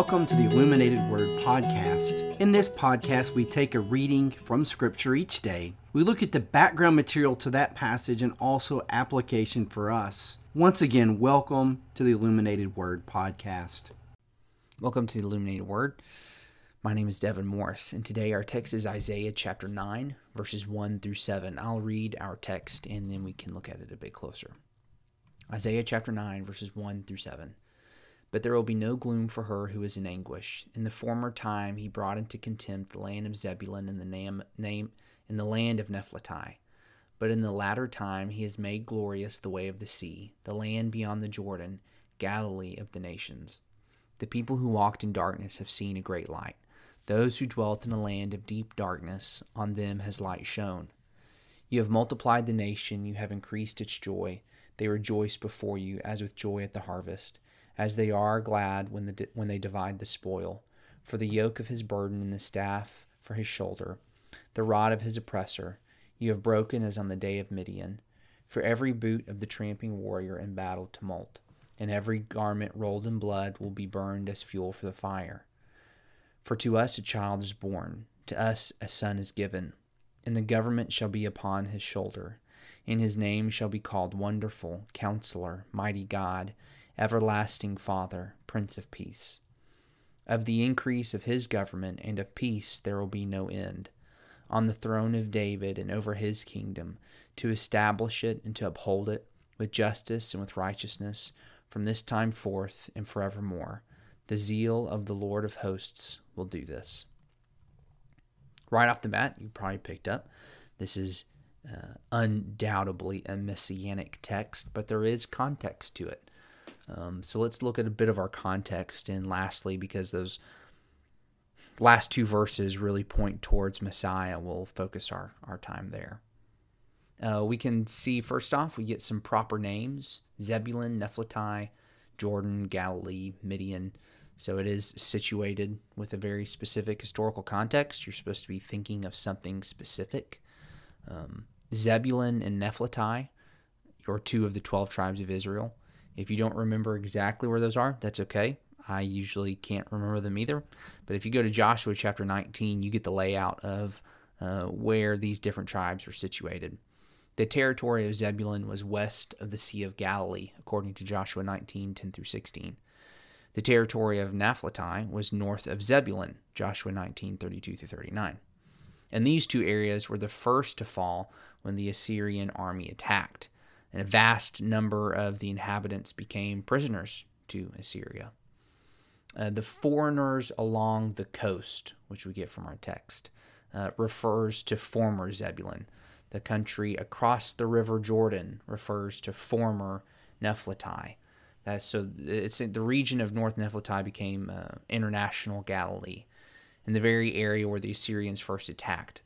Welcome to the Illuminated Word Podcast. In this podcast, we take a reading from Scripture each day. We look at the background material to that passage and also application for us. Once again, welcome to the Illuminated Word Podcast. Welcome to the Illuminated Word. My name is Devin Morris, and today our text is Isaiah chapter 9, verses 1 through 7. I'll read our text and then we can look at it a bit closer. Isaiah chapter 9, verses 1 through 7. But there will be no gloom for her who is in anguish. In the former time he brought into contempt the land of Zebulun and the name, name in the land of Naphtali. But in the latter time he has made glorious the way of the sea, the land beyond the Jordan, Galilee of the nations. The people who walked in darkness have seen a great light. Those who dwelt in a land of deep darkness, on them has light shone. You have multiplied the nation, you have increased its joy. They rejoice before you as with joy at the harvest as they are glad when, the, when they divide the spoil. For the yoke of his burden and the staff for his shoulder, the rod of his oppressor, you have broken as on the day of Midian. For every boot of the tramping warrior in battle tumult, and every garment rolled in blood will be burned as fuel for the fire. For to us a child is born, to us a son is given, and the government shall be upon his shoulder. And his name shall be called Wonderful, Counselor, Mighty God everlasting Father, Prince of Peace. Of the increase of his government and of peace there will be no end, on the throne of David and over his kingdom, to establish it and to uphold it with justice and with righteousness from this time forth and forevermore. The zeal of the Lord of hosts will do this. Right off the bat, you probably picked up this is uh, undoubtedly a messianic text, but there is context to it. Um, so let's look at a bit of our context. And lastly, because those last two verses really point towards Messiah, we'll focus our, our time there. Uh, we can see first off, we get some proper names Zebulun, Naphtali, Jordan, Galilee, Midian. So it is situated with a very specific historical context. You're supposed to be thinking of something specific. Um, Zebulun and Naphtali are two of the 12 tribes of Israel. If you don't remember exactly where those are, that's okay. I usually can't remember them either. But if you go to Joshua chapter 19, you get the layout of uh, where these different tribes are situated. The territory of Zebulun was west of the Sea of Galilee, according to Joshua 19 10 through 16. The territory of Naphtali was north of Zebulun, Joshua 19 32 through 39. And these two areas were the first to fall when the Assyrian army attacked and a vast number of the inhabitants became prisoners to Assyria. Uh, the foreigners along the coast, which we get from our text, uh, refers to former Zebulun. The country across the river Jordan refers to former Naphtali. That's so it's the region of North Naphtali became uh, international Galilee, in the very area where the Assyrians first attacked.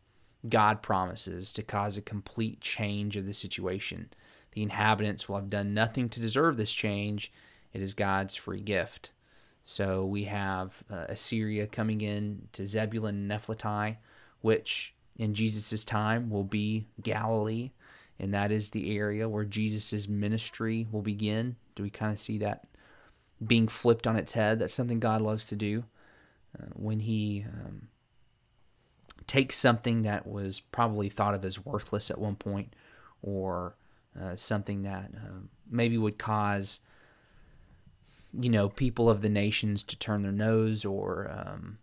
God promises to cause a complete change of the situation the inhabitants will have done nothing to deserve this change. It is God's free gift. So we have uh, Assyria coming in to Zebulun and Naphtali, which in Jesus' time will be Galilee. And that is the area where Jesus' ministry will begin. Do we kind of see that being flipped on its head? That's something God loves to do. Uh, when he um, takes something that was probably thought of as worthless at one point or uh, something that uh, maybe would cause you know people of the nations to turn their nose or um,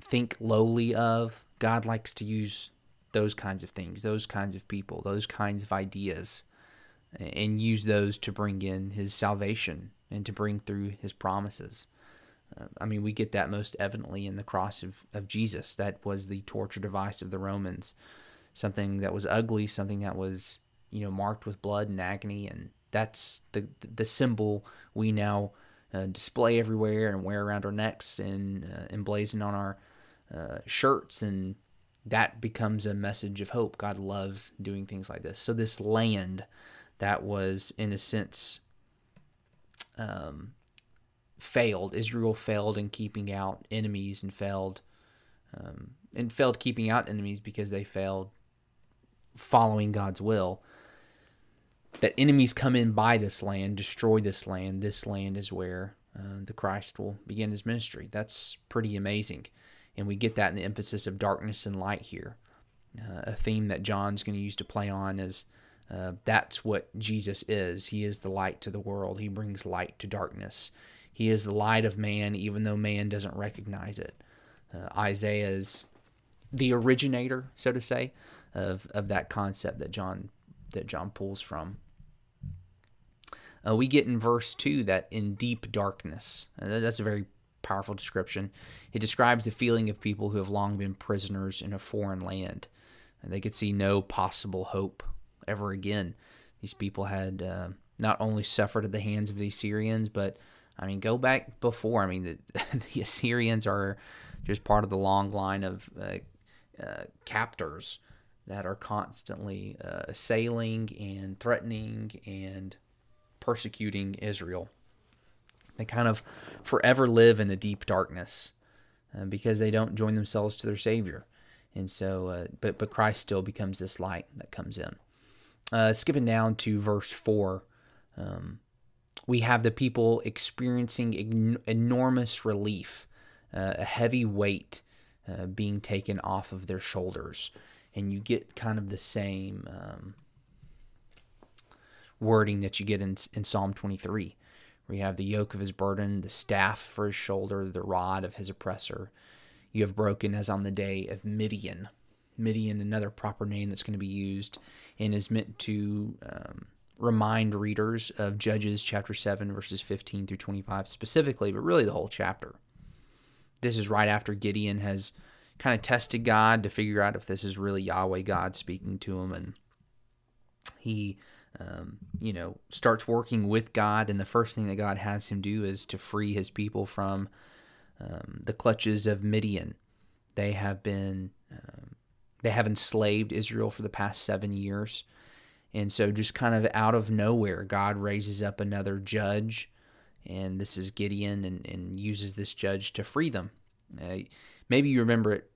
think lowly of god likes to use those kinds of things those kinds of people those kinds of ideas and use those to bring in his salvation and to bring through his promises uh, I mean, we get that most evidently in the cross of, of Jesus. That was the torture device of the Romans. Something that was ugly, something that was you know, marked with blood and agony, and that's the the symbol we now uh, display everywhere and wear around our necks and uh, emblazon on our uh, shirts, and that becomes a message of hope. God loves doing things like this. So this land that was, in a sense, um, failed. Israel failed in keeping out enemies and failed um, and failed keeping out enemies because they failed following God's will that enemies come in by this land, destroy this land. This land is where uh, the Christ will begin his ministry. That's pretty amazing. And we get that in the emphasis of darkness and light here. Uh, a theme that John's going to use to play on is uh, that's what Jesus is. He is the light to the world, he brings light to darkness. He is the light of man, even though man doesn't recognize it. Uh, Isaiah is the originator, so to say, of, of that concept that John that John pulls from. Uh, we get in verse 2 that in deep darkness, that's a very powerful description. It describes the feeling of people who have long been prisoners in a foreign land. And they could see no possible hope ever again. These people had uh, not only suffered at the hands of the Assyrians, but I mean, go back before. I mean, the, the Assyrians are just part of the long line of uh, uh, captors that are constantly uh, assailing and threatening and persecuting Israel. They kind of forever live in a deep darkness uh, because they don't join themselves to their Savior. And so, uh, but but Christ still becomes this light that comes in. Uh, skipping down to verse four, um, we have the people experiencing enormous relief, uh, a heavy weight uh, being taken off of their shoulders, and you get kind of the same um, wording that you get in in Psalm 23, where you have the yoke of his burden, the staff for his shoulder, the rod of his oppressor. You have broken as on the day of Midian. Midian, another proper name that's going to be used, and is meant to um, remind readers of Judges chapter 7, verses 15 through 25 specifically, but really the whole chapter. This is right after Gideon has kind of tested God to figure out if this is really Yahweh God speaking to him. And he, um, you know, starts working with God. And the first thing that God has him do is to free his people from um, the clutches of Midian. They have been, um, they have enslaved Israel for the past seven years. And so, just kind of out of nowhere, God raises up another judge, and this is Gideon, and, and uses this judge to free them. Uh, maybe you remember it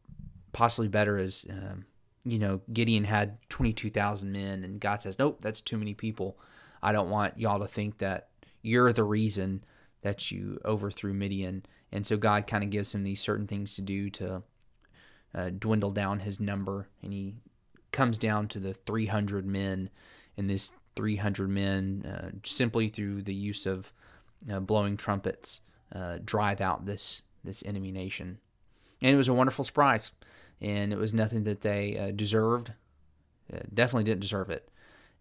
possibly better as, um, you know, Gideon had 22,000 men, and God says, Nope, that's too many people. I don't want y'all to think that you're the reason that you overthrew Midian. And so, God kind of gives him these certain things to do to uh, dwindle down his number, and he comes down to the 300 men, and this 300 men, uh, simply through the use of uh, blowing trumpets, uh, drive out this this enemy nation. And it was a wonderful surprise, and it was nothing that they uh, deserved. Uh, definitely didn't deserve it,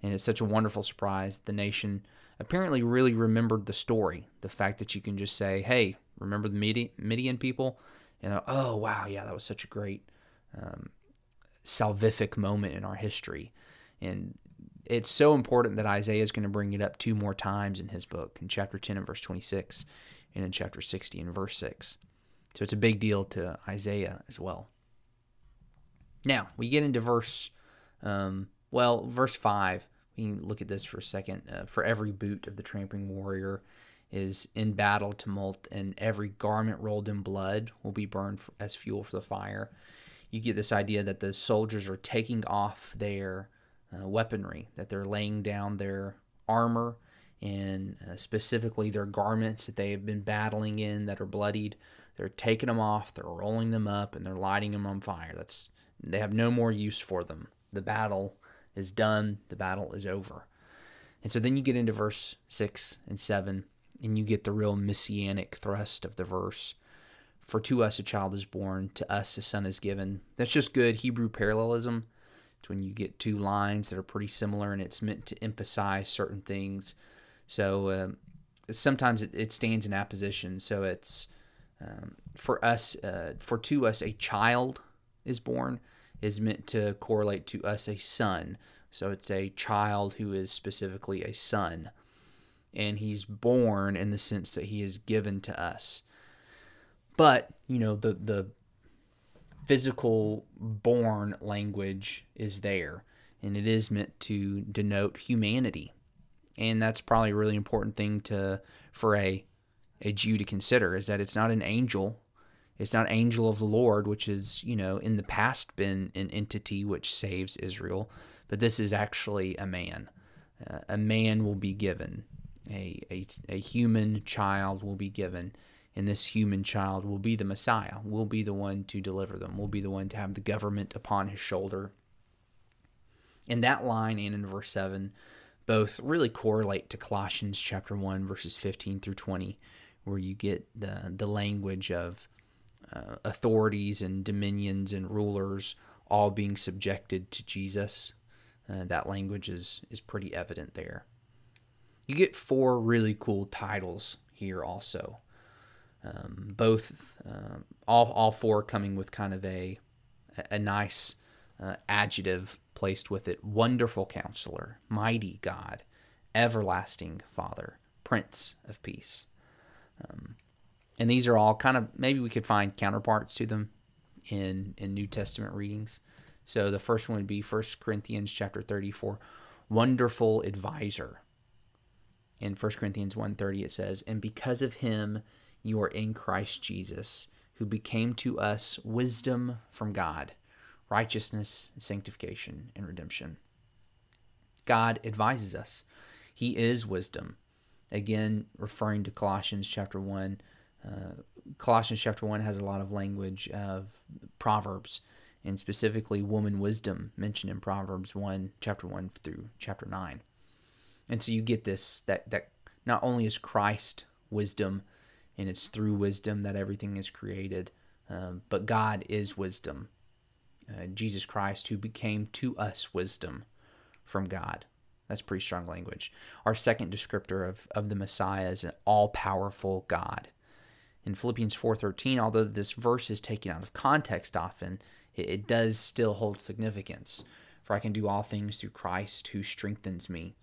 and it's such a wonderful surprise. The nation apparently really remembered the story, the fact that you can just say, "Hey, remember the Midian people?" And oh wow, yeah, that was such a great um, salvific moment in our history. And it's so important that Isaiah is going to bring it up two more times in his book, in chapter 10 and verse 26, and in chapter 60 and verse 6. So it's a big deal to Isaiah as well. Now, we get into verse, um, well, verse 5. We can look at this for a second. Uh, for every boot of the tramping warrior is in battle tumult, and every garment rolled in blood will be burned as fuel for the fire you get this idea that the soldiers are taking off their uh, weaponry, that they're laying down their armor and uh, specifically their garments that they have been battling in that are bloodied. They're taking them off, they're rolling them up, and they're lighting them on fire. That's they have no more use for them. The battle is done. The battle is over. And so then you get into verse six and seven, and you get the real messianic thrust of the verse for to us a child is born, to us a son is given. That's just good Hebrew parallelism. It's when you get two lines that are pretty similar and it's meant to emphasize certain things. So um, sometimes it, it, stands in apposition. So it's um, for us, uh, for to us a child is born is meant to correlate to us a son. So it's a child who is specifically a son. And he's born in the sense that he is given to us. But, you know, the the physical born language is there and it is meant to denote humanity. And that's probably a really important thing to for a a Jew to consider is that it's not an angel. It's not angel of the Lord, which is, you know, in the past been an entity which saves Israel, but this is actually a man. Uh, a man will be given. a, a, a human child will be given, and this human child will be the Messiah, will be the one to deliver them, will be the one to have the government upon his shoulder. In that line and in verse 7, both really correlate to Colossians chapter 1, verses 15 through 20, where you get the, the language of uh, authorities and dominions and rulers all being subjected to Jesus. Uh, that language is, is pretty evident there. You get four really cool titles here also. Um, both, uh, all, all four coming with kind of a, a nice uh, adjective placed with it Wonderful Counselor, Mighty God, Everlasting Father, Prince of Peace. Um, and these are all kind of maybe we could find counterparts to them in in New Testament readings. So the first one would be 1 Corinthians chapter 34, wonderful advisor. In 1 Corinthians 1:30 it says, "And because of him you are in Christ Jesus, who became to us wisdom from God, righteousness, sanctification, and redemption." God advises us. He is wisdom. Again, referring to Colossians chapter 1, uh, Colossians chapter 1 has a lot of language of Proverbs and specifically woman wisdom mentioned in Proverbs 1, chapter 1 through chapter 9. And so you get this that, that not only is Christ wisdom, and it's through wisdom that everything is created, um, but God is wisdom. Uh, Jesus Christ, who became to us wisdom from God. That's pretty strong language. Our second descriptor of, of the Messiah is an all powerful God in Philippians 4:13, although this verse is taken out of context often, it, it does still hold significance. For I can do all things through Christ who strengthens me.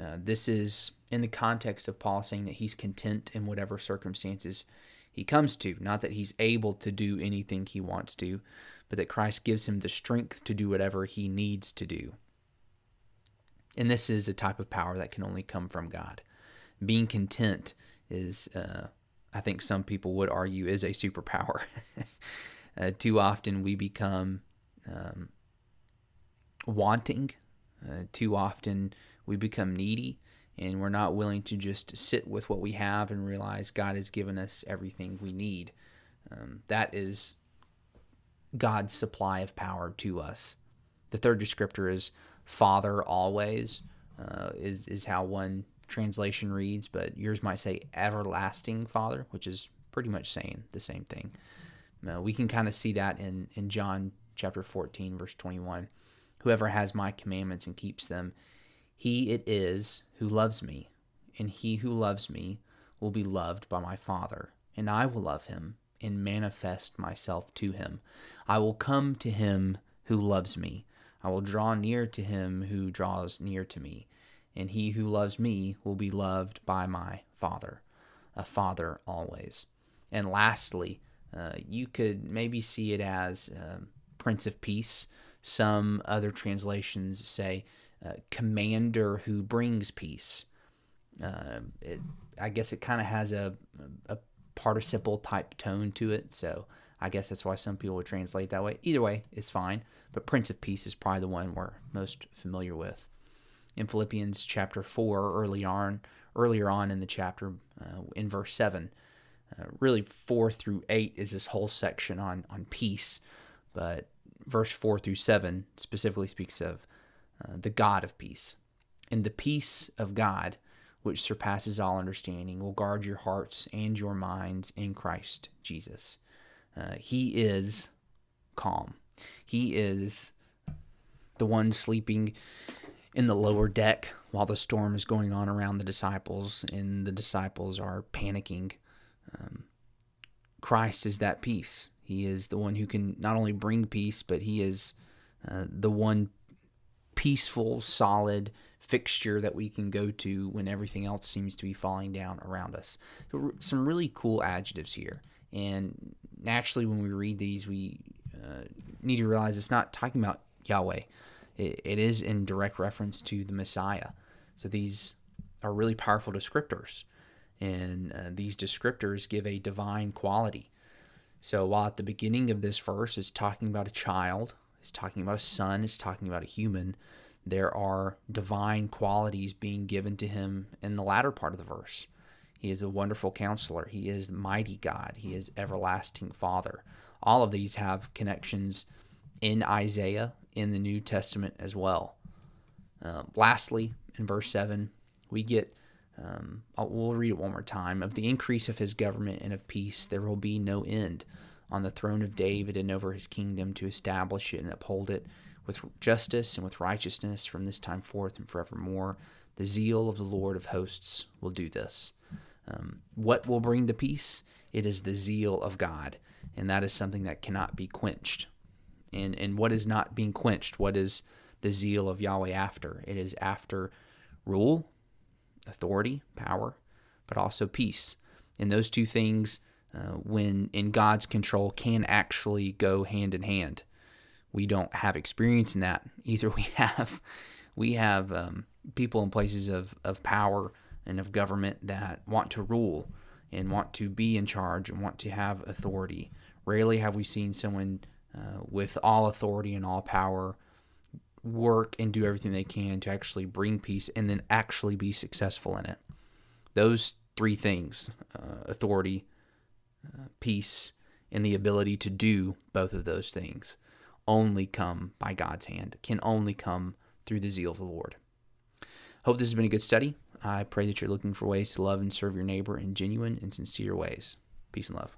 Uh, this is in the context of Paul saying that he's content in whatever circumstances he comes to. Not that he's able to do anything he wants to, but that Christ gives him the strength to do whatever he needs to do. And this is a type of power that can only come from God. Being content is uh, I think some people would argue is a superpower. uh, too often we become um, wanting, uh, too often we become needy, and we're not willing to just sit with what we have and realize God has given us everything we need. Um, that is God's supply of power to us. The third descriptor is Father always, uh, is, is how one translation reads, but yours might say everlasting Father, which is pretty much saying the same thing. Uh, we can kind of see that in, in John chapter 14, verse 21. Whoever has my commandments and keeps them, he it is who loves me, and he who loves me will be loved by my Father, and I will love him and manifest myself to him. I will come to him who loves me. I will draw near to him who draws near to me and he who loves me will be loved by my Father, a Father always. And lastly, uh, you could maybe see it as uh, Prince of Peace. Some other translations say uh, Commander who brings peace. Uh, it, I guess it kind of has a, a participle type tone to it, so I guess that's why some people would translate that way. Either way, it's fine, but Prince of Peace is probably the one we're most familiar with in Philippians chapter 4 early on, earlier on in the chapter uh, in verse 7. Uh, really 4 through 8 is this whole section on on peace, but verse 4 through 7 specifically speaks of uh, the God of peace. And the peace of God, which surpasses all understanding, will guard your hearts and your minds in Christ Jesus. Uh, he is calm. He is the one sleeping in the lower deck while the storm is going on around the disciples and the disciples are panicking. Um, Christ is that peace. He is the one who can not only bring peace, but he is uh, the one peaceful, solid fixture that we can go to when everything else seems to be falling down around us. So, some really cool adjectives here. And naturally, when we read these, we uh, need to realize it's not talking about Yahweh it, it is in direct reference to the Messiah. So these are really powerful descriptors, and uh, these descriptors give a divine quality. So while at the beginning of this verse is talking about a child, it's talking about a son, it's talking about a human, there are divine qualities being given to him in the latter part of the verse. He is a wonderful counselor. He is mighty God. He is everlasting Father. All of these have connections in Isaiah in the New Testament as well. Uh, lastly, in verse 7, we get, um, we'll read it one more time. Of the increase of his government and of peace, there will be no end on the throne of David and over his kingdom to establish it and uphold it with justice and with righteousness from this time forth and forevermore. The zeal of the Lord of hosts will do this. Um, what will bring the peace? It is the zeal of God, and that is something that cannot be quenched. And and what is not being quenched? What is the zeal of Yahweh after? It is after rule, authority, power, but also peace. And those two things, uh, when in God's control, can actually go hand in hand. We don't have experience in that. Either we have, we have um, people in places of, of power and of government that want to rule and want to be in charge and want to have authority. Rarely have we seen someone uh, with all authority and all power work and do everything they can to actually bring peace and then actually be successful in it. Those three things uh, authority, uh, peace, and the ability to do both of those things only come by God's hand, can only come through the zeal of the Lord. Hope this has been a good study. I pray that you're looking for ways to love and serve your neighbor in genuine and sincere ways. Peace and love.